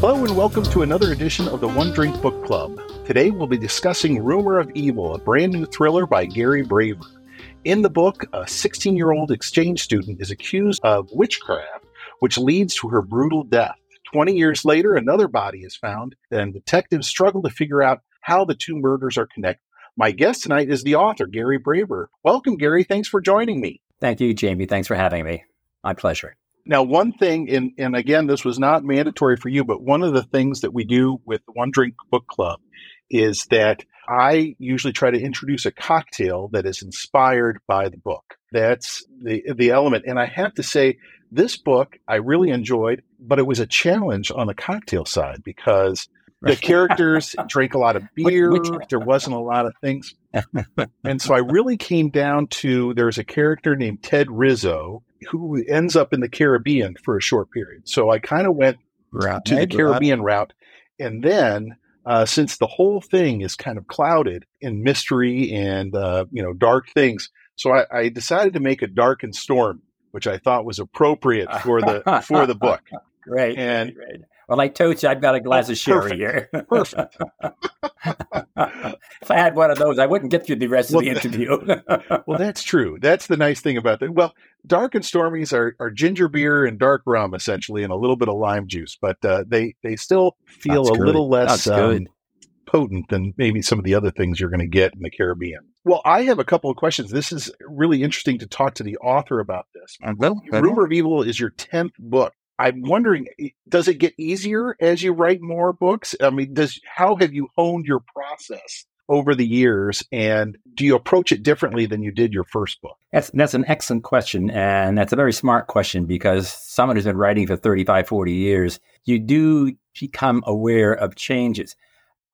Hello and welcome to another edition of the One Drink Book Club. Today we'll be discussing Rumor of Evil, a brand new thriller by Gary Braver. In the book, a 16 year old exchange student is accused of witchcraft, which leads to her brutal death. 20 years later, another body is found, and detectives struggle to figure out how the two murders are connected. My guest tonight is the author, Gary Braver. Welcome, Gary. Thanks for joining me. Thank you, Jamey. Thanks for having me. My pleasure. Now, one thing, and, and again, this was not mandatory for you, but one of the things that we do with the One Drink Book Club is that I usually try to introduce a cocktail that is inspired by the book. That's the the element. And I have to say, this book I really enjoyed, but it was a challenge on the cocktail side because the characters drank a lot of beer. Which, which, there wasn't a lot of things. and so I really came down to there's a character named Ted Rizzo who ends up in the Caribbean for a short period. So I kind of went right. to the Caribbean route. And then, uh, since the whole thing is kind of clouded in mystery and, uh, you know, dark things, so I, I, decided to make a dark and storm, which I thought was appropriate for the for the book. Great. And great. Well, I told you I've got a glass of sherry here. Perfect. if I had one of those, I wouldn't get through the rest well, of the interview. well, that's true. That's the nice thing about that. Well, dark and stormies are, are ginger beer and dark rum essentially, and a little bit of lime juice, but uh, they they still feel that's a good. little less um, potent than maybe some of the other things you're going to get in the Caribbean. Well, I have a couple of questions. This is really interesting to talk to the author about this. Well, Rumor of Evil is your tenth book. I'm wondering, eh, does it get easier as you write more books? I mean, does how have you honed your process over the years, and do you approach it differently than you did your first book? That's that's an excellent question, and that's a very smart question because someone who's been writing for 35, 40 years, you do become aware of changes.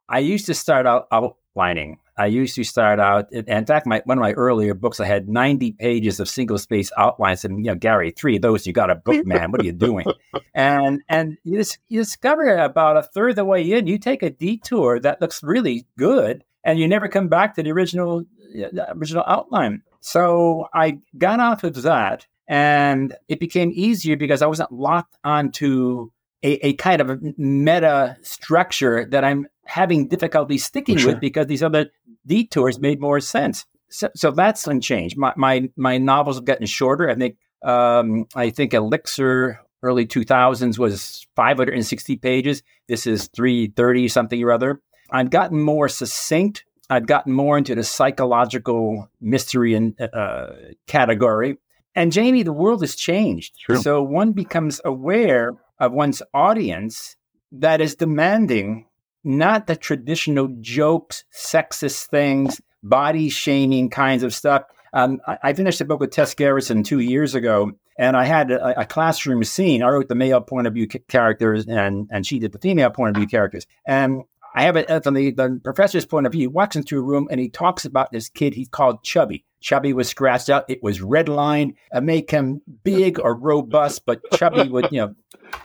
I used to start out outlining I used to start out, and in fact, my, one of my earlier books, I had 90 pages of single space outlines. And, you know, Gary, three of those, you got a book, man. What are you doing? and and you, just, you discover about a third of the way in, you take a detour that looks really good, and you never come back to the original, uh, the original outline. So I got off of that, and it became easier because I wasn't locked onto a, a kind of a meta structure that I'm having difficulty sticking sure. with because these other detours made more sense. So, so that's unchanged. My, my my novels have gotten shorter. I think um, I think Elixir early 2000s was 560 pages. This is 330 something or other. I've gotten more succinct. I've gotten more into the psychological mystery and uh, category. And Jamey, the world has changed. True. So one becomes aware of one's audience that is demanding not the traditional jokes, sexist things, body shaming kinds of stuff. Um, I, I, finished a book with Tess Gerritsen two years ago, and I had a, a, classroom scene. I wrote the male point of view characters, and and she did the female point of view characters. And I have it from the, the professor's point of view. He walks into a room and he talks about this kid he called Chubby. Chubby was scratched out. It was redlined. It make him big or robust, but Chubby would, you know.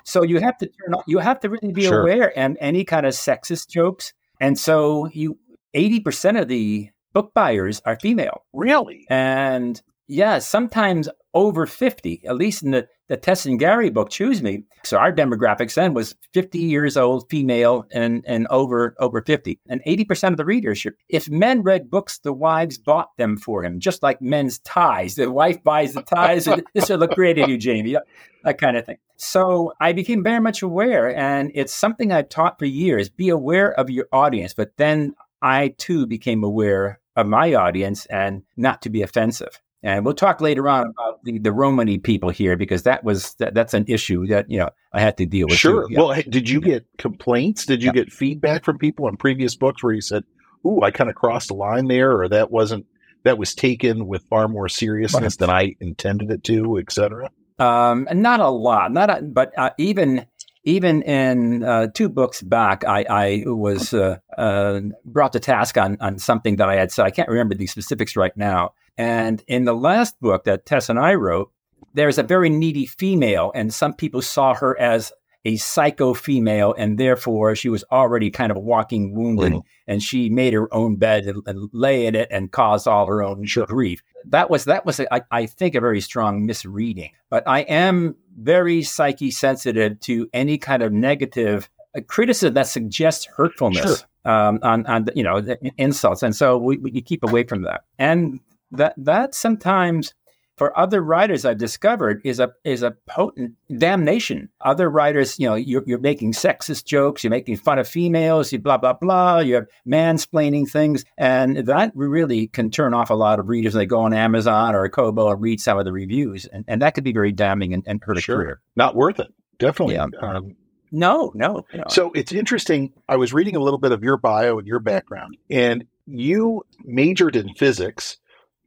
So you have to turn. You have to really be sure. aware and any kind of sexist jokes. And so you, eighty percent of the book buyers are female. Really? And yeah, sometimes over 50, at least in the, the Tess and Gary book, Choose Me. So our demographics then was 50 years old, female, and, and over over 50. And 80% of the readership. If men read books, the wives bought them for him, just like men's ties. The wife buys the ties. this will look great on you, Jamey. That kind of thing. So I became very much aware, and it's something I've taught for years. Be aware of your audience, but then I too became aware of my audience and not to be offensive. And we'll talk later on about the, the Romany people here because that was that, that's an issue that you know I had to deal with. Sure. Yeah. Well, did you get complaints? Did you yeah. get feedback from people in previous books where you said, "Ooh, I kind of crossed the line there," or that wasn't that was taken with far more seriousness than I intended it to, etc. Um, not a lot, not a, but uh, even even in uh, two books back, I, I was uh, uh, brought to task on on something that I had said. I can't remember the specifics right now and in the last book that Tess and I wrote, there's a very needy female, and some people saw her as a psycho female, and therefore she was already kind of walking wounded, mm. and she made her own bed and, and, lay in it and caused all her own sure. grief. That was that was a, I, I think a very strong misreading. But I am very psyche sensitive to any kind of negative uh, criticism that suggests hurtfulness. Sure. Um, on, on you know insults, and so we, we keep away from that. And that that sometimes for other writers I've discovered is a is a potent damnation. Other writers, you know, you're, you're making sexist jokes, you're making fun of females, you blah blah blah, you're mansplaining things, and that really can turn off a lot of readers. They go on Amazon or Kobo and read some of the reviews, and, and that could be very damning and, and hurt a career. Not worth it. Definitely. Yeah. Um, no, no, no. So it's interesting. I was reading a little bit of your bio and your background, and you majored in physics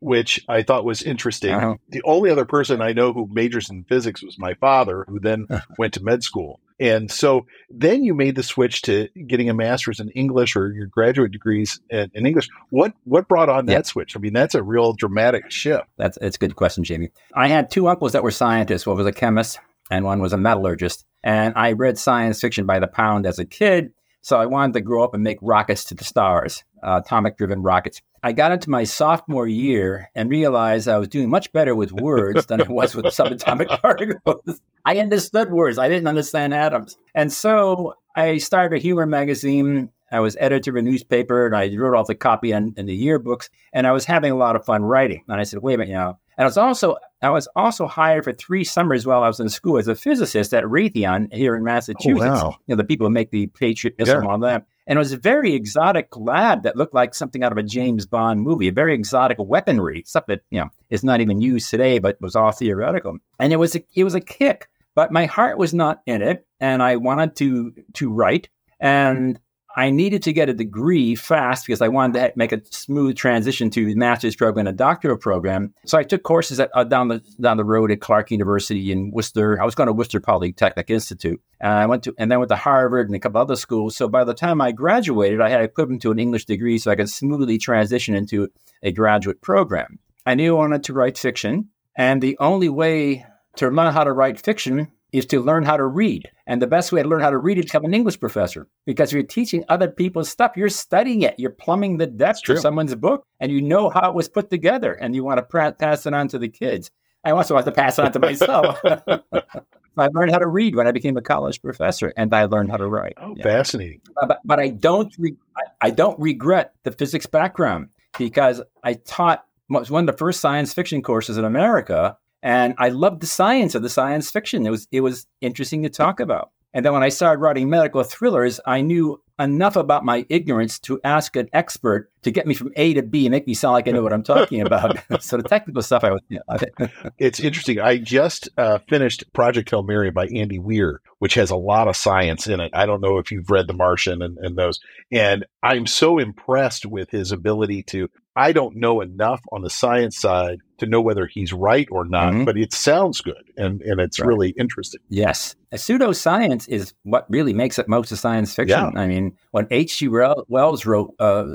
which I thought was interesting. Uh-huh. The only other person I know who majors in physics was my father, who then went to med school. And so then you made the switch to getting a master's in English or your graduate degrees in, in English. What what brought on yeah. that switch? I mean, that's a real dramatic shift. That's it's a good question, Jamey. I had two uncles that were scientists. One was a chemist and one was a metallurgist. And I read science fiction by the pound as a kid. So I wanted to grow up and make rockets to the stars, uh, atomic driven rockets. I got into my sophomore year and realized I was doing much better with words than I was with subatomic particles. I understood words, I didn't understand atoms. And so I started a humor magazine. I was editor of a newspaper and I wrote all the copy in, in the yearbooks and I was having a lot of fun writing. And I said, wait a minute, you know, and I was also I was also hired for three summers while I was in school as a physicist at Raytheon here in Massachusetts. Oh, wow. You know, the people who make the Patriot missile yeah. and all that. And it was a very exotic lab that looked like something out of a James Bond movie, a very exotic weaponry, stuff that, you know, is not even used today, but was all theoretical. And it was a, it was a kick, but my heart was not in it. And I wanted to, to write. And I needed to get a degree fast because I wanted to make a smooth transition to master's program and a doctoral program. So I took courses at, uh, down the down the road at Clark University in Worcester. I was going to Worcester Polytechnic Institute. Uh, I went to and then went to Harvard and a couple other schools. So by the time I graduated, I had equivalent to an English degree, so I could smoothly transition into a graduate program. I knew I wanted to write fiction, and the only way to learn how to write fiction is to learn how to read. And the best way to learn how to read is to become an English professor because you're teaching other people's stuff. You're studying it. You're plumbing the depths of someone's book and you know how it was put together and you want to pass it on to the kids. I also want to pass it on to myself. I learned how to read when I became a college professor, and I learned how to write. Oh, yeah. fascinating! But, but I don't, re- I, I don't regret the physics background because I taught was one of the first science fiction courses in America and I loved the science of the science fiction. It was it was interesting to talk about. And then when I started writing medical thrillers, I knew enough about my ignorance to ask an expert to get me from A to B and make me sound like I know what I'm talking about. so the technical stuff, I was. You know, it's interesting. I just uh, finished Project Hail Mary by Andy Weir, which has a lot of science in it. I don't know if you've read The Martian and, and those. And I'm so impressed with his ability to I don't know enough on the science side to know whether he's right or not, mm-hmm. but it sounds good and, and it's right. really interesting. Yes. A pseudoscience is what really makes it most of science fiction. Yeah. I mean, when H.G. Wells wrote uh,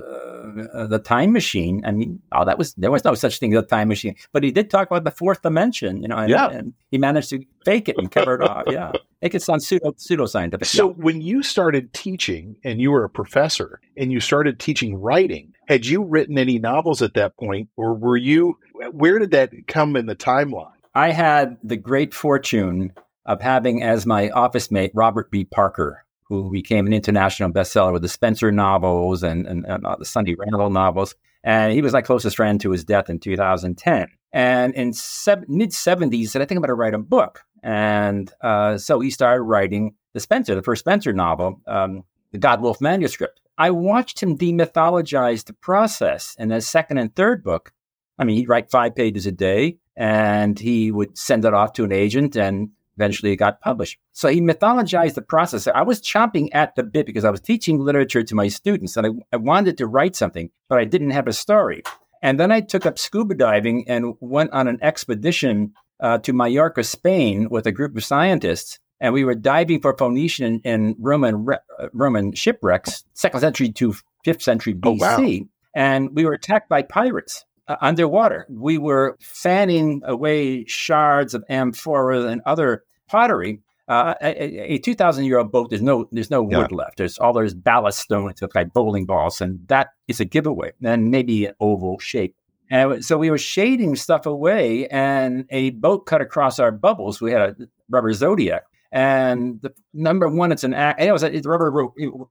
uh, The Time Machine, I mean, oh, that was there was no such thing as a time machine, but he did talk about the fourth dimension, you know, and, yeah. and he managed to fake it and cover it up. Yeah. Make it sound pseudo pseudoscientific. So yeah. when you started teaching and you were a professor and you started teaching writing, had you written any novels at that point, or were you? Where did that come in the timeline? I had the great fortune of having as my office mate Robert B. Parker, who became an international bestseller with the Spenser novels and, and, and uh, the Sunny Randall novels. And he was my closest friend to his death in 2010. And in se- mid 70s, he said, I think I'm going to write a book. And uh, so he started writing the Spenser, the first Spenser novel, um, the Godwulf manuscript. I watched him demythologize the process in his second and third book. I mean, he'd write five pages a day and he would send it off to an agent and eventually it got published. So he mythologized the process. I was chomping at the bit because I was teaching literature to my students and I, I wanted to write something, but I didn't have a story. And then I took up scuba diving and went on an expedition uh, to Mallorca, Spain with a group of scientists and we were diving for Phoenician and Roman Roman shipwrecks, second century to fifth century BC, oh, wow. and we were attacked by pirates uh, underwater. We were fanning away shards of amphora and other pottery Uh, a, a 2,000 year old boat, there's no there's no wood left. There's all there's ballast stone. It's like bowling balls, and that is a giveaway. And maybe an oval shape. And so we were shading stuff away, and a boat cut across our bubbles. We had a rubber Zodiac, and the number one, it's an act. It was a rubber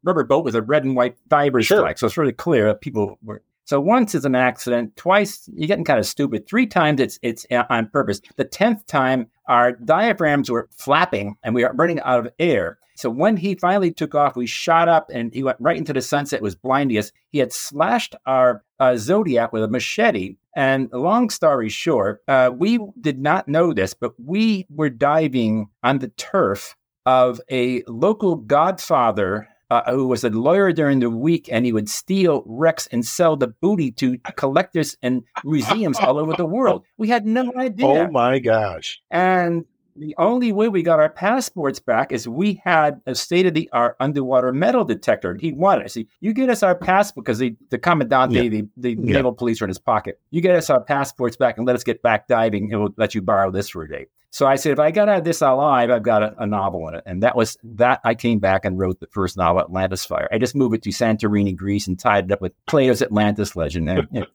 rubber boat with a red and white fibers sure. flag, so it's really clear. That people were so once it's an accident, twice you're getting kind of stupid. Three times it's it's on purpose. The tenth time our diaphragms were flapping and we were running out of air. So when he finally took off, we shot up and he went right into the sunset. It was blinding us. He had slashed our uh, Zodiac with a machete. And long story short, uh, we did not know this, but we were diving on the turf of a local godfather uh, who was a lawyer during the week, and he would steal wrecks and sell the booty to collectors and museums all over the world. We had no idea. Oh my gosh! And the only way we got our passports back is we had a state of the art underwater metal detector. He wanted us. See, you get us our passport because the, the commandante, yeah. the, the yeah. naval police are in his pocket. You get us our passports back and let us get back diving, and we'll let you borrow this for a day. So I said, if I got out of this alive, I've got a, a, novel in it. And that was that I came back and wrote the first novel, Atlantis Fire. I just moved it to Santorini, Greece, and tied it up with Plato's Atlantis legend. And it,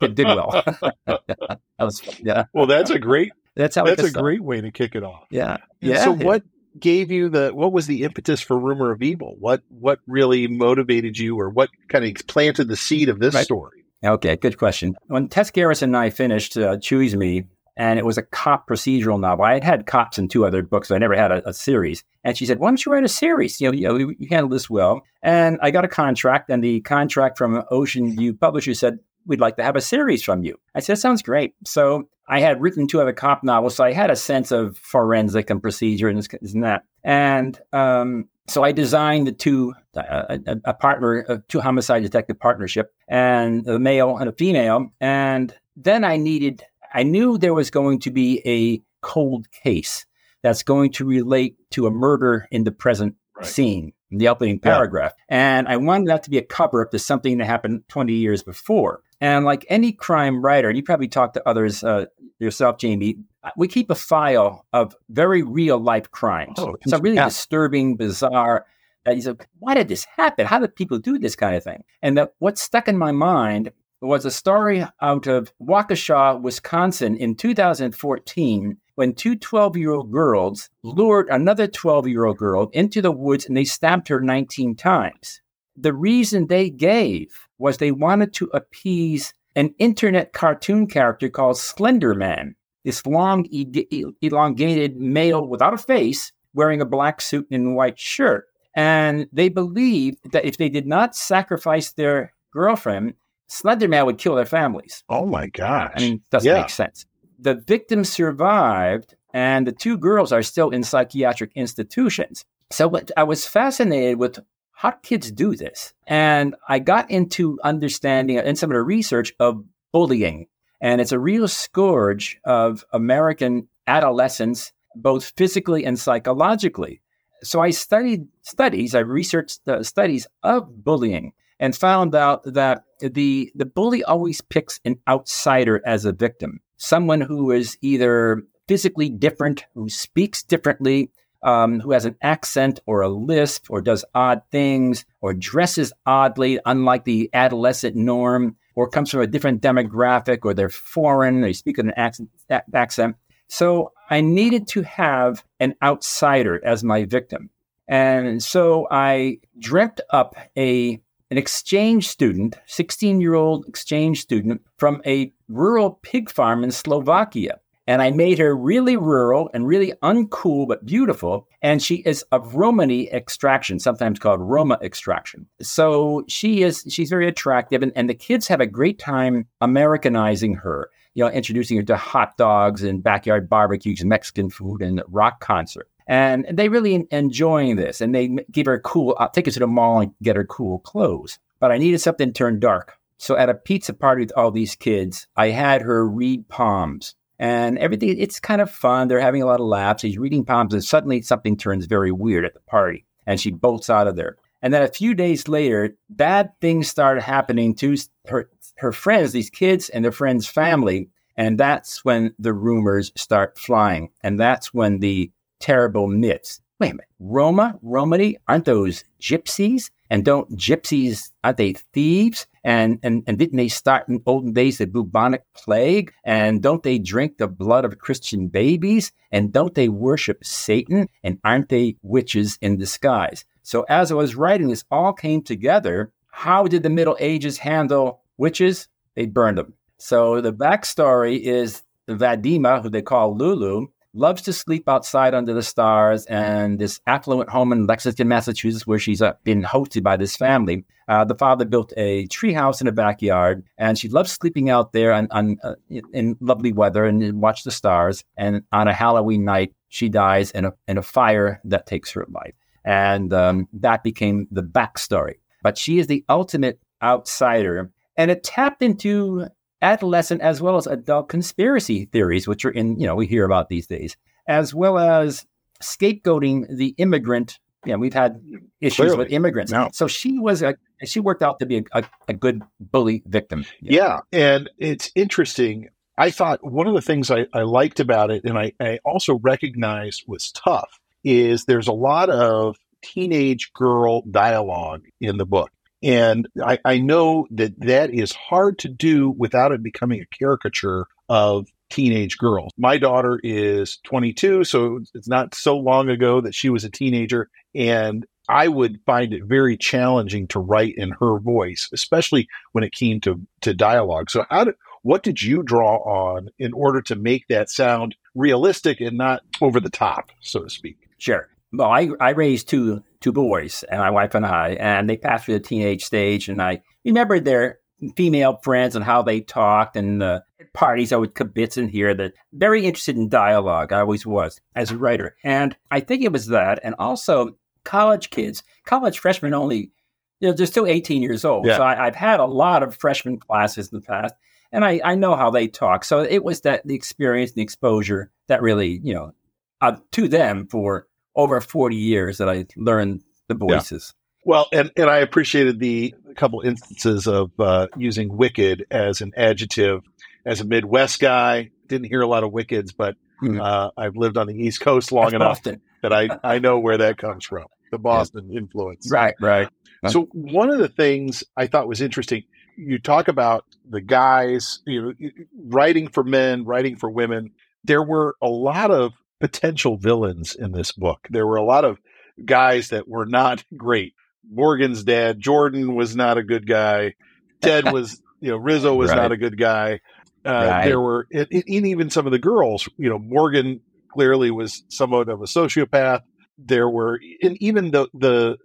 it did well. that was yeah. Well, that's a great that's how that's a great way to kick it off. Yeah. And yeah. So what gave you the what was the impetus for Rumor of Evil? What what really motivated you or what kind of planted the seed of this right. story? Okay, good question. When Tess Gerritsen and I finished uh, Choose Me, and it was a cop procedural novel. I had had cops in two other books, so I never had a, a, series. And she said, "Why don't you write a series? You know, you, know, you handle this well." And I got a contract, and the contract from Ocean View Publishers said, "We'd like to have a series from you." I said, "That sounds great." So I had written two other cop novels, so I had a sense of forensic and procedure and, this, and that. And um, so I designed the two, uh, a, a, partner, a two homicide detective partnership, and a male and a female. And then I needed I knew there was going to be a cold case that's going to relate to a murder in the present right. scene, in the opening paragraph. Yeah. And I wanted that to be a cover up to something that happened 20 years before. And like any crime writer, and you probably talked to others uh, yourself, Jamey, we keep a file of very real life crimes. Oh, Some really yeah. disturbing, bizarre. Uh, you said, why did this happen? How did people do this kind of thing? And that what stuck in my mind was a story out of Waukesha, Wisconsin in 2014 when two 12 year old girls lured another 12 year old girl into the woods and they stabbed her 19 times. The reason they gave was they wanted to appease an internet cartoon character called Slender Man, this long, elongated male without a face wearing a black suit and white shirt. And they believed that if they did not sacrifice their girlfriend, Slenderman would kill their families. Oh my gosh. I mean, doesn't yeah. make sense. The victims survived, and the two girls are still in psychiatric institutions. So what, I was fascinated with how do kids do this. And I got into understanding and some of the research of bullying. And it's a real scourge of American adolescents, both physically and psychologically. So I studied studies, I researched the studies of bullying and found out that the the bully always picks an outsider as a victim, someone who is either physically different, who speaks differently, um, who has an accent or a lisp, or does odd things, or dresses oddly, unlike the adolescent norm, or comes from a different demographic, or they're foreign, they speak with an accent. accent. So I needed to have an outsider as my victim. And so I dreamt up a an exchange student, 16 year old exchange student from a rural pig farm in Slovakia. And I made her really rural and really uncool, but beautiful. And she is of Romani extraction, sometimes called Roma extraction. So she is, she's very attractive. And, and the kids have a great time Americanizing her, you know, introducing her to hot dogs and backyard barbecues, Mexican food and rock concert and they really enjoying this. And they give her cool. I'll take her to the mall and get her cool clothes. But I needed something turned dark. So at a pizza party with all these kids, I had her read palms. And everything, it's kind of fun. They're having a lot of laughs. he's reading poems and suddenly something turns very weird at the party. And she bolts out of there. And then a few days later, bad things start happening to her, her friends, these kids and their friends' family. And that's when the rumors start flying. And that's when the terrible myths. Wait a minute, Roma, Romany, aren't those gypsies? And don't gypsies, aren't they thieves? And, and, and didn't they start in olden days the bubonic plague? And don't they drink the blood of Christian babies? And don't they worship Satan? And aren't they witches in disguise? So as I was writing this all came together. How did the Middle Ages handle witches? They burned them. So the backstory is Vadima, who they call Lulu, loves to sleep outside under the stars. And this affluent home in Lexington, Massachusetts, where she's uh, been hosted by this family, uh, the father built a treehouse in the backyard, and she loves sleeping out there on, on uh, in lovely weather and watch the stars. And on a Halloween night, she dies in a in a fire that takes her life, and um, that became the backstory. But she is the ultimate outsider, and it tapped into adolescent as well as adult conspiracy theories, which are in, you know, we hear about these days, as well as scapegoating the immigrant. Yeah, we've had issues Clearly. with immigrants. No. So she was a, she worked out to be a, a, a good bully victim. Yeah. yeah. And it's interesting. I thought one of the things I, I liked about it, and I, I also recognized was tough, is there's a lot of teenage girl dialogue in the book. And I, I know that that is hard to do without it becoming a caricature of teenage girls. My daughter is 22, so it's not so long ago that she was a teenager. And I would find it very challenging to write in her voice, especially when it came to, to dialogue. So how did, what did you draw on in order to make that sound realistic and not over the top, so to speak? Sure. Well, I, I raised two two boys, and my wife and I, and they passed through the teenage stage, and I remembered their female friends and how they talked, and uh, parties I would kibitz and hear that. Very interested in dialogue, I always was as a writer, and I think it was that, and also college kids, college freshmen only. You know, they're still 18 years old. Yeah. So I, I've had a lot of freshman classes in the past, and I, I know how they talk. So it was that the experience, the exposure that really, you know, uh, to them for over 40 years that I learned the voices. Yeah. Well, and, and I appreciated the couple instances of uh, using wicked as an adjective. As a Midwest guy, didn't hear a lot of wickeds, but mm-hmm. uh, I've lived on the East Coast long That's enough Boston. that I, I know where that comes from the Boston yeah. influence. Right, right. So, one of the things I thought was interesting, you talk about the guys, you know, writing for men, writing for women. There were a lot of potential villains in this book. There were a lot of guys that were not great. Morgan's dad, Jordan, was not a good guy. Ted was, you know, Rizzo was right. not a good guy. Uh, right. There were, and, and even some of the girls, you know, Morgan clearly was somewhat of a sociopath. There were, and even the the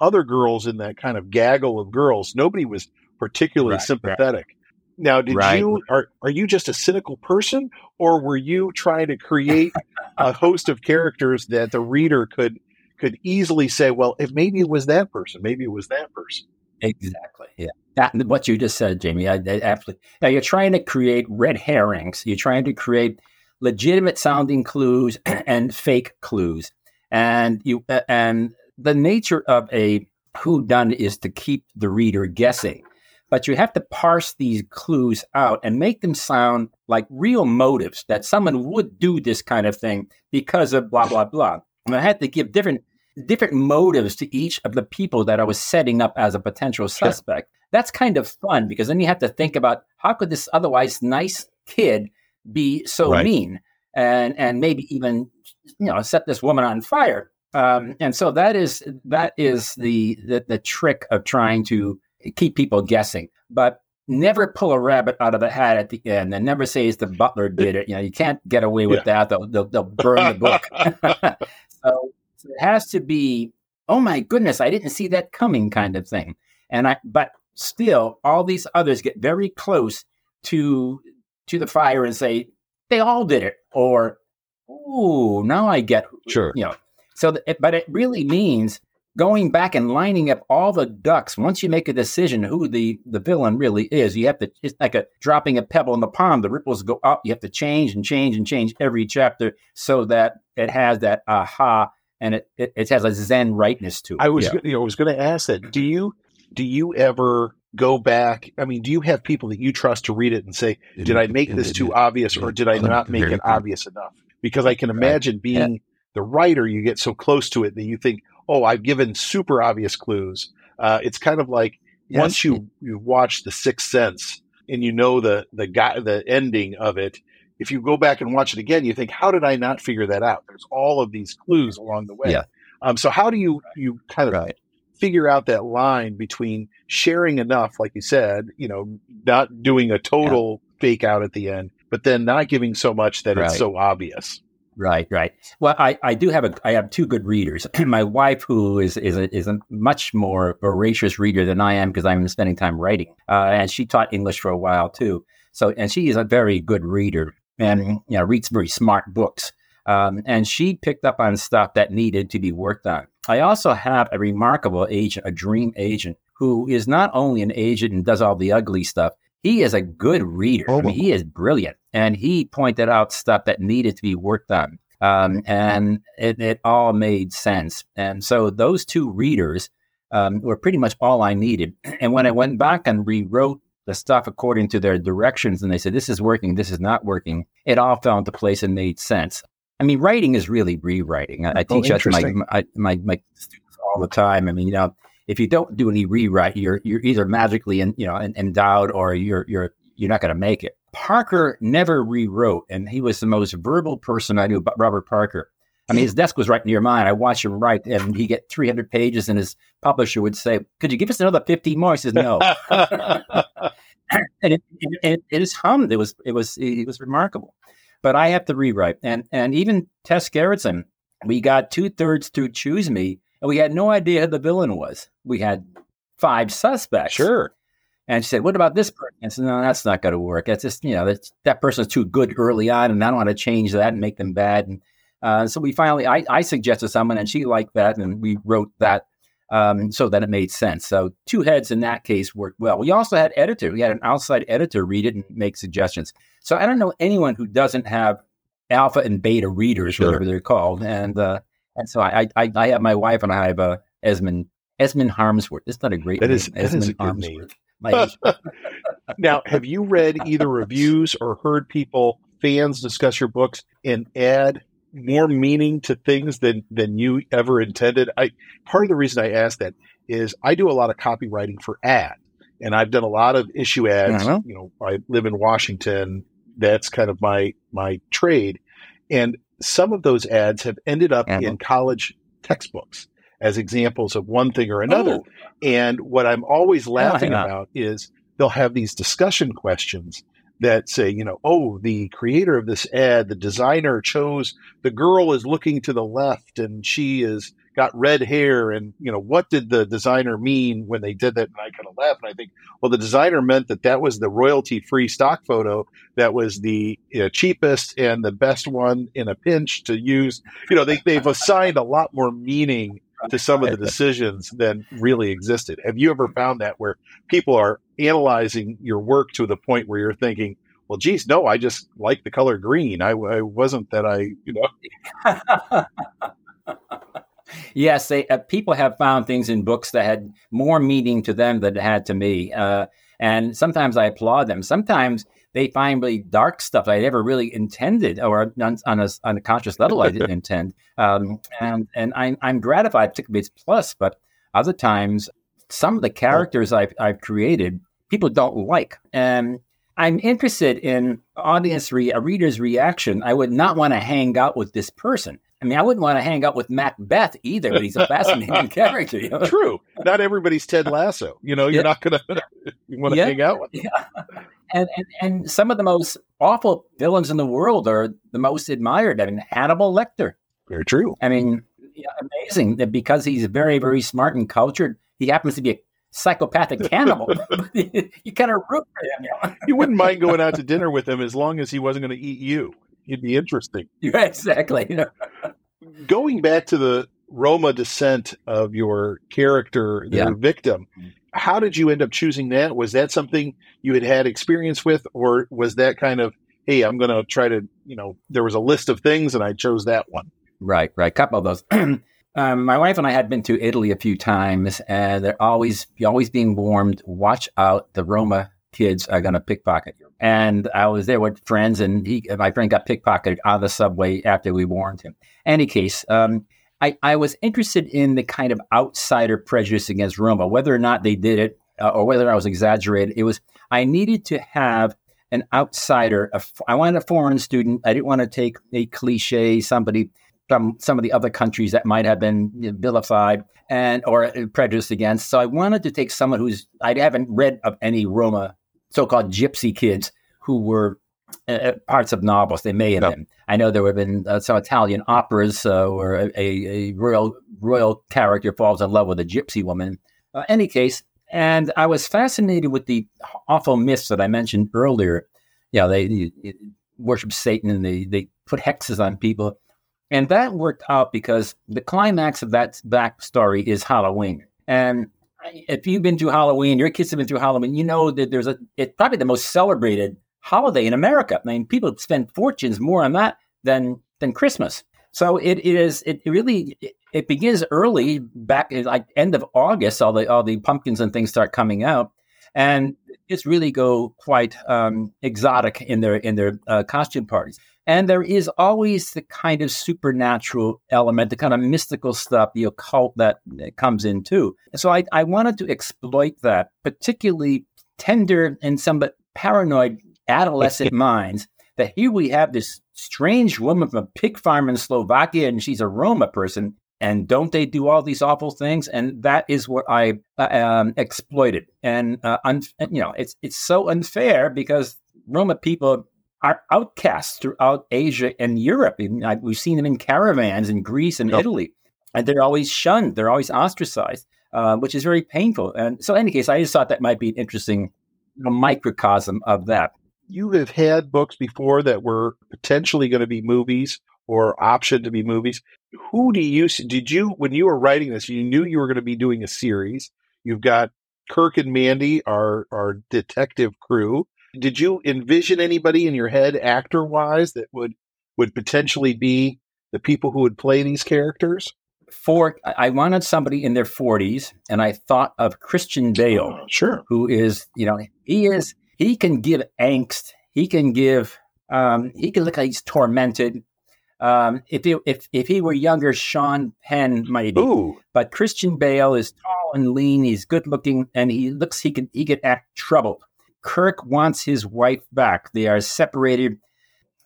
other girls in that kind of gaggle of girls, nobody was particularly right, sympathetic. Now, did right. you are are you just a cynical person, or were you trying to create a host of characters that the reader could could easily say, well, if maybe it was that person, maybe it was that person. Exactly. Yeah. That, what you just said, Jamey. I, I absolutely. Now you're trying to create red herrings. You're trying to create legitimate sounding clues and fake clues, and you and the nature of a who done is to keep the reader guessing but you have to parse these clues out and make them sound like real motives that someone would do this kind of thing because of blah blah blah. And I had to give different different motives to each of the people that I was setting up as a potential suspect. Sure. That's kind of fun because then you have to think about how could this otherwise nice kid be so right. mean and and maybe even you know set this woman on fire. Um, and so that is that is the, the the trick of trying to keep people guessing, but never pull a rabbit out of the hat at the end and never say it's the butler did it. You know, you can't get away with yeah. that. They'll, they'll, they'll, burn the book. so, so it has to be, oh my goodness, I didn't see that coming kind of thing. And I, but still, all these others get very close to to the fire and say they all did it, or oh, now I get sure, you know. So, the, but it really means going back and lining up all the ducks once you make a decision who the the villain really is you have to it's like a dropping a pebble in the pond the ripples go up you have to change and change and change every chapter so that it has that aha and it it, it has a zen rightness to it. I was yeah. you know i was going to ask that. Do you do you ever go back i mean do you have people that you trust to read it and say did i make this too obvious or did i not make it obvious enough? Because i can imagine being the writer, you get so close to it that you think, oh, I've given super obvious clues. Uh, it's kind of like yes. once you you watch The Sixth Sense and you know the the guy the ending of it. If you go back and watch it again, you think, how did I not figure that out? There's all of these clues along the way. Yeah. Um, so how do you you kind of right. figure out that line between sharing enough, like you said, you know, not doing a total yeah. fake out at the end, but then not giving so much that right. it's so obvious? Right, right. Well, I, I do have a I have two good readers. My wife, who is is a, is a much more voracious reader than I am because I'm spending time writing, uh, and she taught English for a while too. So, and she is a very good reader and you know reads very smart books. Um, and she picked up on stuff that needed to be worked on. I also have a remarkable agent, a dream agent, who is not only an agent and does all the ugly stuff, he is a good reader. Oh. I mean, he is brilliant. And he pointed out stuff that needed to be worked on. Um, and it, it, all made sense. And so those two readers um, were pretty much all I needed. And when I went back and rewrote the stuff according to their directions, and they said, this is working, this is not working, it all fell into place and made sense. I mean, writing is really rewriting. I, I oh, teach oh, that to my, my, my students all the time. I mean, you know, if you don't do any rewrite, you're you're either magically in, you know endowed or you're you're you're not going to make it. Parker never rewrote, and he was the most verbal person I knew. But Robert Parker. I mean, his desk was right near mine. I watched him write, and he get 300 pages, and his publisher would say, "Could you give us another 50 more?" He says, "No." and it, it, it is hummed. It was it was it was remarkable. But I have to rewrite, and and even Tess Gerritsen, we got two thirds through Choose Me, and we had no idea who the villain was. We had five suspects. Sure. And she said, "What about this person?" I said, "No, that's not going to work. That's just you know that that person's too good early on, and I don't want to change that and make them bad." And uh, so we finally, I, I suggested someone, and she liked that, and we wrote that um, so that it made sense. So two heads in that case worked well. We also had editor. We had an outside editor read it and make suggestions. So I don't know anyone who doesn't have alpha and beta readers, sure. whatever they're called, and uh, and so I, I, I have my wife and I have uh, Esmond Esmond Harmsworth. It's not a great that name. Is, that Esmond is a good Harmsworth. name. now, have you read either reviews or heard people fans discuss your books and add more meaning to things than than you ever intended? I part of the reason I ask that is I do a lot of copywriting for ad, and I've done a lot of issue ads. Uh-huh. You know, I live in Washington. That's kind of my my trade, and some of those ads have ended up uh-huh. in college textbooks as examples of one thing or another. Oh. And what I'm always laughing about is they'll have these discussion questions that say, you know, oh, the creator of this ad, the designer chose the girl is looking to the left and she is got red hair and you know what did the designer mean when they did that and i kind of laugh and i think well the designer meant that that was the royalty free stock photo that was the you know, cheapest and the best one in a pinch to use you know they, they've assigned a lot more meaning to some of the decisions than really existed have you ever found that where people are analyzing your work to the point where you're thinking well, geez, no, I just like the color green. I, I wasn't that I, you know. yes, they, uh, people have found things in books that had more meaning to them than it had to me. Uh, and sometimes I applaud them. Sometimes they find really dark stuff I never really intended, or on, on, a, on a conscious level I didn't intend. Um, and and I'm, I'm gratified, particularly it's plus, but other times some of the characters I've, I've created people don't like. And I'm interested in audience re- a reader's reaction. I would not want to hang out with this person. I mean, I wouldn't want to hang out with Macbeth either, but he's a fascinating character. You know? True. Not everybody's Ted Lasso. You know, you're yeah. not going to want to yeah. hang out with him. Yeah. And, and, and some of the most awful villains in the world are the most admired. I mean, Hannibal Lecter. Very true. I mean, amazing that because he's very, very smart and cultured, he happens to be a psychopathic cannibal. you kind of root for him. You, know? you wouldn't mind going out to dinner with him as long as he wasn't going to eat you. He'd be interesting. Yeah, exactly. Going back to the Roma descent of your character, the yeah. victim, how did you end up choosing that? Was that something you had had experience with, or was that kind of, hey, I'm going to try to, you know, there was a list of things and I chose that one? Right, right. Couple of those. um, my wife and I had been to Italy a few times, and they're always always being warned. Watch out! The Roma kids are going to pickpocket you. and I was there with friends, and he, my friend got pickpocketed on the subway after we warned him. Any case, um, I, I was interested in the kind of outsider prejudice against Roma, whether or not they did it uh, or whether I was exaggerated. It was I needed to have an outsider. A, I wanted a foreign student. I didn't want to take a cliche, somebody from some of the other countries that might have been vilified and or prejudiced against. So I wanted to take someone who's I haven't read of any Roma so-called gypsy kids who were uh, uh, parts of novels. They may have no. been. I know there have been uh, some Italian operas uh, where a, a, royal royal character falls in love with a gypsy woman. Uh, any case, and I was fascinated with the awful myths that I mentioned earlier. Yeah, they, they worship Satan and they they put hexes on people. And that worked out because the climax of that backstory is Halloween. And if you've been through Halloween, your kids have been through Halloween, you know that there's a, it's probably the most celebrated holiday in America. I mean, people spend fortunes more on that than, than Christmas. So it, it is, it really, it begins early back like end of August, all the, all the pumpkins and things start coming out. And it's really go quite um, exotic in their, in their uh, costume parties. And there is always the kind of supernatural element, the kind of mystical stuff, the occult that comes in too. So I, I wanted to exploit that, particularly tender and somewhat paranoid adolescent minds. That here we have this strange woman from a pig farm in Slovakia, and she's a Roma person. And don't they do all these awful things? And that is what I uh, um, exploited. And uh, un- you know, it's it's so unfair because Roma people are outcasts throughout Asia and Europe. we've seen them in caravans in Greece and yep. Italy, and they're always shunned. They're always ostracized, uh, which is very painful. And so, in any case, I just thought that might be an interesting you know, microcosm of that. You have had books before that were potentially going to be movies or option to be movies. Who do you did you when you were writing this? You knew you were going to be doing a series. You've got Kirk and Mandy, our our detective crew did you envision anybody in your head actor wise that would would potentially be the people who would play these characters? For I wanted somebody in their 40s, and I thought of Christian Bale, oh, sure, who is you know he is he can give angst, he can give um, he can look like he's tormented. Um, if he, if if he were younger, Sean Penn might be. Ooh. But Christian Bale is tall and lean. He's good looking, and he looks he can he can act troubled. Kirk wants his wife back. They are separated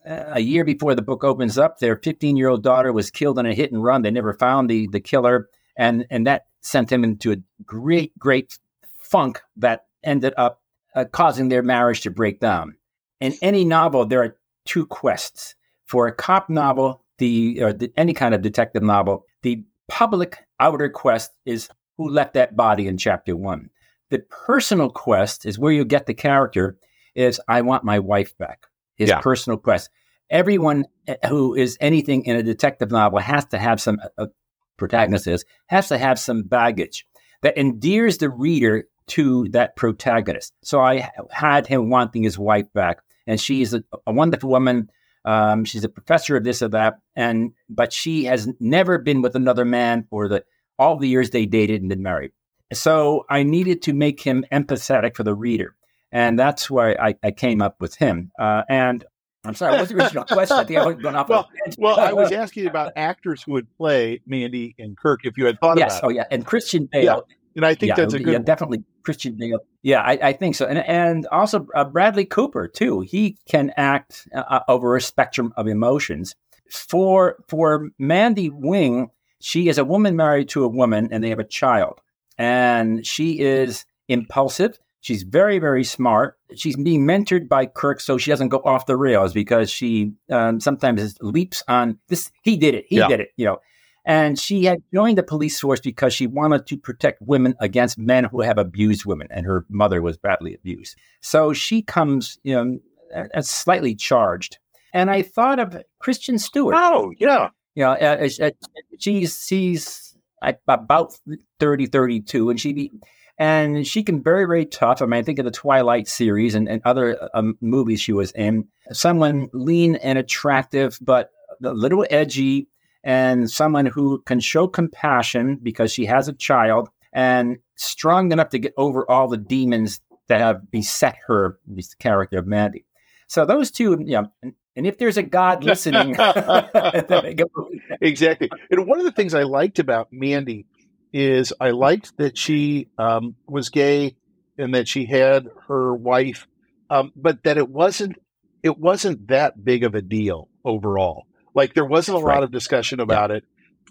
uh, a year before the book opens up. Their 15 year old daughter was killed in a hit and run. They never found the, the killer. And, and that sent him into a great, great funk that ended up uh, causing their marriage to break down. In any novel, there are two quests. For a cop novel, the or the, any kind of detective novel, the public outer quest is who left that body in chapter one. The personal quest is where you get the character is I want my wife back. His yeah. personal quest. Everyone eh, who is anything in a detective novel has to have some uh, protagonist is has to have some baggage that endears the reader to that protagonist. So I had him wanting his wife back, and she is a, a wonderful woman. Um, she's a professor of this or that, and but she has never been with another man for the all the years they dated and been married. So I needed to make him empathetic for the reader. And that's why I, I came up with him. Uh, and I'm sorry, what's the original question? I think I went off. Well, well, I was asking about actors who would play Mandy and Kirk. If you had thought yes, about, oh yeah, and Christian Bale. Yeah. And I think yeah, that's a good. Yeah, definitely Christian Bale. Yeah, I, I think so. And and also uh, Bradley Cooper too. He can act uh, uh over a spectrum of emotions. For for Mandy Wing, she is a woman married to a woman, and they have a child and she is impulsive. She's very, very smart. She's being mentored by Kirk so she doesn't go off the rails because she um, sometimes leaps on this. He did it. He yeah. did it. You know, and she had joined the police force because she wanted to protect women against men who have abused women, and her mother was badly abused. So she comes, you know, as slightly charged. And I thought of Kristen Stewart. Oh, yeah. You know, uh, uh, she's she's about 30, 32, and she be, and she can very, very tough. I mean, I think of the Twilight series and, and other um, movies she was in. Someone lean and attractive, but a little edgy, and someone who can show compassion because she has a child and strong enough to get over all the demons that have beset her, this character of Mandy. So those two, you know, and, if there's a God listening, exactly. And one of the things I liked about Mandy is I liked that she um, was gay and that she had her wife, um, but that it wasn't it wasn't that big of a deal overall. Like there wasn't a right. lot of discussion about yeah. it.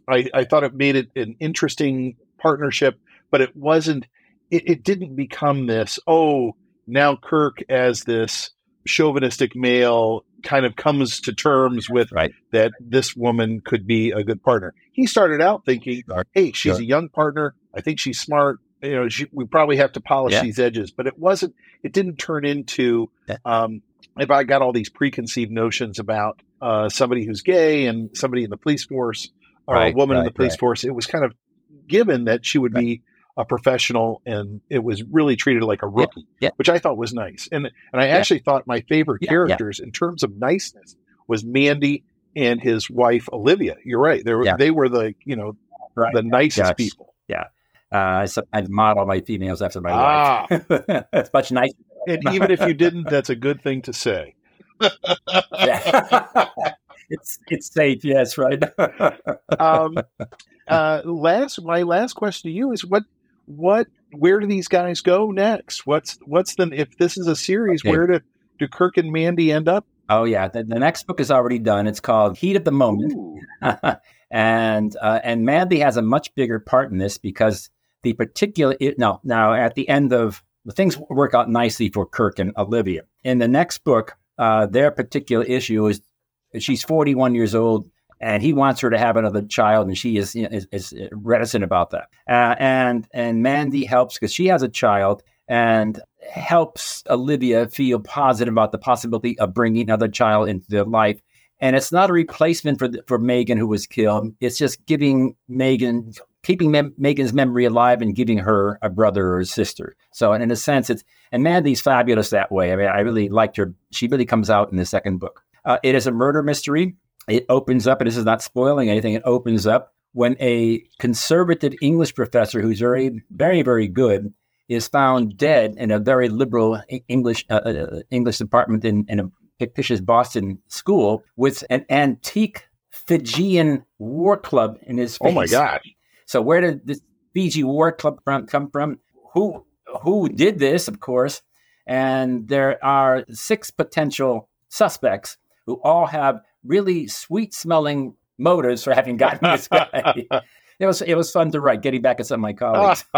I, I thought it made it an interesting partnership, but it wasn't. It, it didn't become this. Oh, now Kirk as this chauvinistic male kind of comes to terms with right. that this woman could be a good partner. He started out thinking, "Hey, she's sure. a young partner. I think she's smart. You know, she, we probably have to polish yeah. these edges." But it wasn't. It didn't turn into. Um, if I got all these preconceived notions about uh, somebody who's gay and somebody in the police force or right, a woman right, in the police force, it was kind of given that she would be a professional and it was really treated like a rookie, yeah, yeah. which I thought was nice. And and I actually thought my favorite characters in terms of niceness was Mandy and his wife Olivia. You're right. They were they were the you know right. the nicest yes. people. Yeah. Uh, I model my females after my ah. wife. That's much nicer. And even if you didn't, that's a good thing to say. it's it's safe. Yes, right. um, uh, last, my last question to you is what what where do these guys go next? What's what's the if this is a series, okay. where do do Kirk and Mandy end up? Oh yeah, the, the next book is already done. It's called Heat of the Moment, and uh, and Mandy has a much bigger part in this because the particular it, no now at the end of things work out nicely for Kirk and Olivia. In the next book, uh, their particular issue is she's 41 years old and he wants her to have another child, and she is is, is, reticent about that. Uh, and and Mandy helps because she has a child and helps Olivia feel positive about the possibility of bringing another child into their life. And it's not a replacement for for Megan who was killed. It's just giving Megan keeping Mem- Megan's memory alive and giving her a brother or a sister. So, in a sense, it's and Mandy's fabulous that way. I mean, I really liked her. She really comes out in the second book. Uh, it is a murder mystery it opens up, and this is not spoiling anything, it opens up when a conservative English professor who's very, very, very good is found dead in a very liberal English uh, uh, uh, English department in, in a fictitious Boston school with an antique Fijian war club in his face. Oh my gosh! So where did this Fiji war club from, come from? Who who did this? Of course, and there are six potential suspects who all have really sweet smelling motives for having gotten this guy. it was it was fun to write, getting back at some of my colleagues.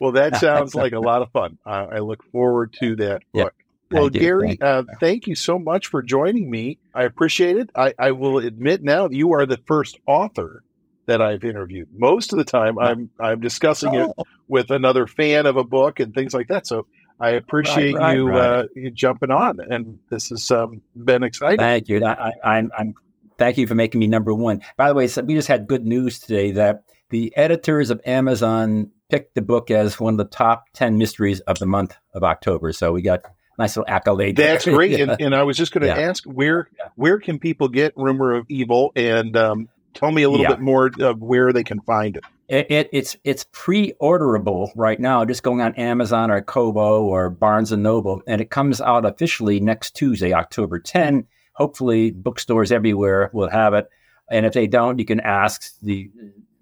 well, that sounds like a lot of fun. Uh, I look forward to that book. Yeah. Well, Gary, thank, uh, thank you so much for joining me. I appreciate it. I, I will admit now you are the first author that I've interviewed. Most of the time, I'm I'm discussing oh. it with another fan of a book and things like that. So I appreciate right, right, you, right. Uh, you jumping on, and this has um, been exciting. Thank you. I, am I'm thank you for making me number one. By the way, so we just had good news today that the editors of Amazon picked the book as one of the top ten mysteries of the month of October. So we got nice little accolade. That's great. yeah. and, and, I was just going to yeah. ask where yeah. where can people get Rumor of Evil, and um, tell me a little bit more of where they can find it. It, it, it's it's pre-orderable right now, just going on Amazon or Kobo or Barnes and Noble, and it comes out officially next Tuesday, October 10. Hopefully, bookstores everywhere will have it, and if they don't, you can ask the,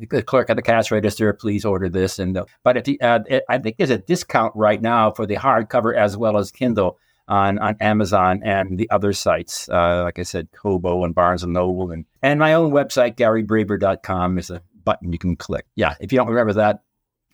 the clerk at the cash register, please order this. And but if the, uh, it, I think there's a discount right now for the hardcover as well as Kindle on, on Amazon and the other sites, uh, like I said, Kobo and Barnes and Noble, and and my own website, GaryBraver.com is a button you can click. Yeah, if you don't remember that,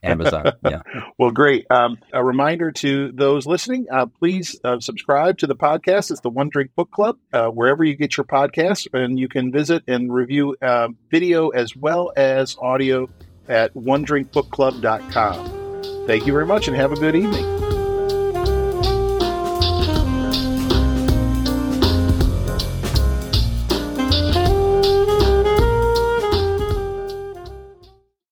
Amazon. Yeah. well, great. Um, a reminder to those listening: uh, please uh, subscribe to the podcast. It's the One Drink Book Club, uh, wherever you get your podcasts, and you can visit and review uh, video as well as audio at onedrinkbookclub.com. Thank you very much, and have a good evening.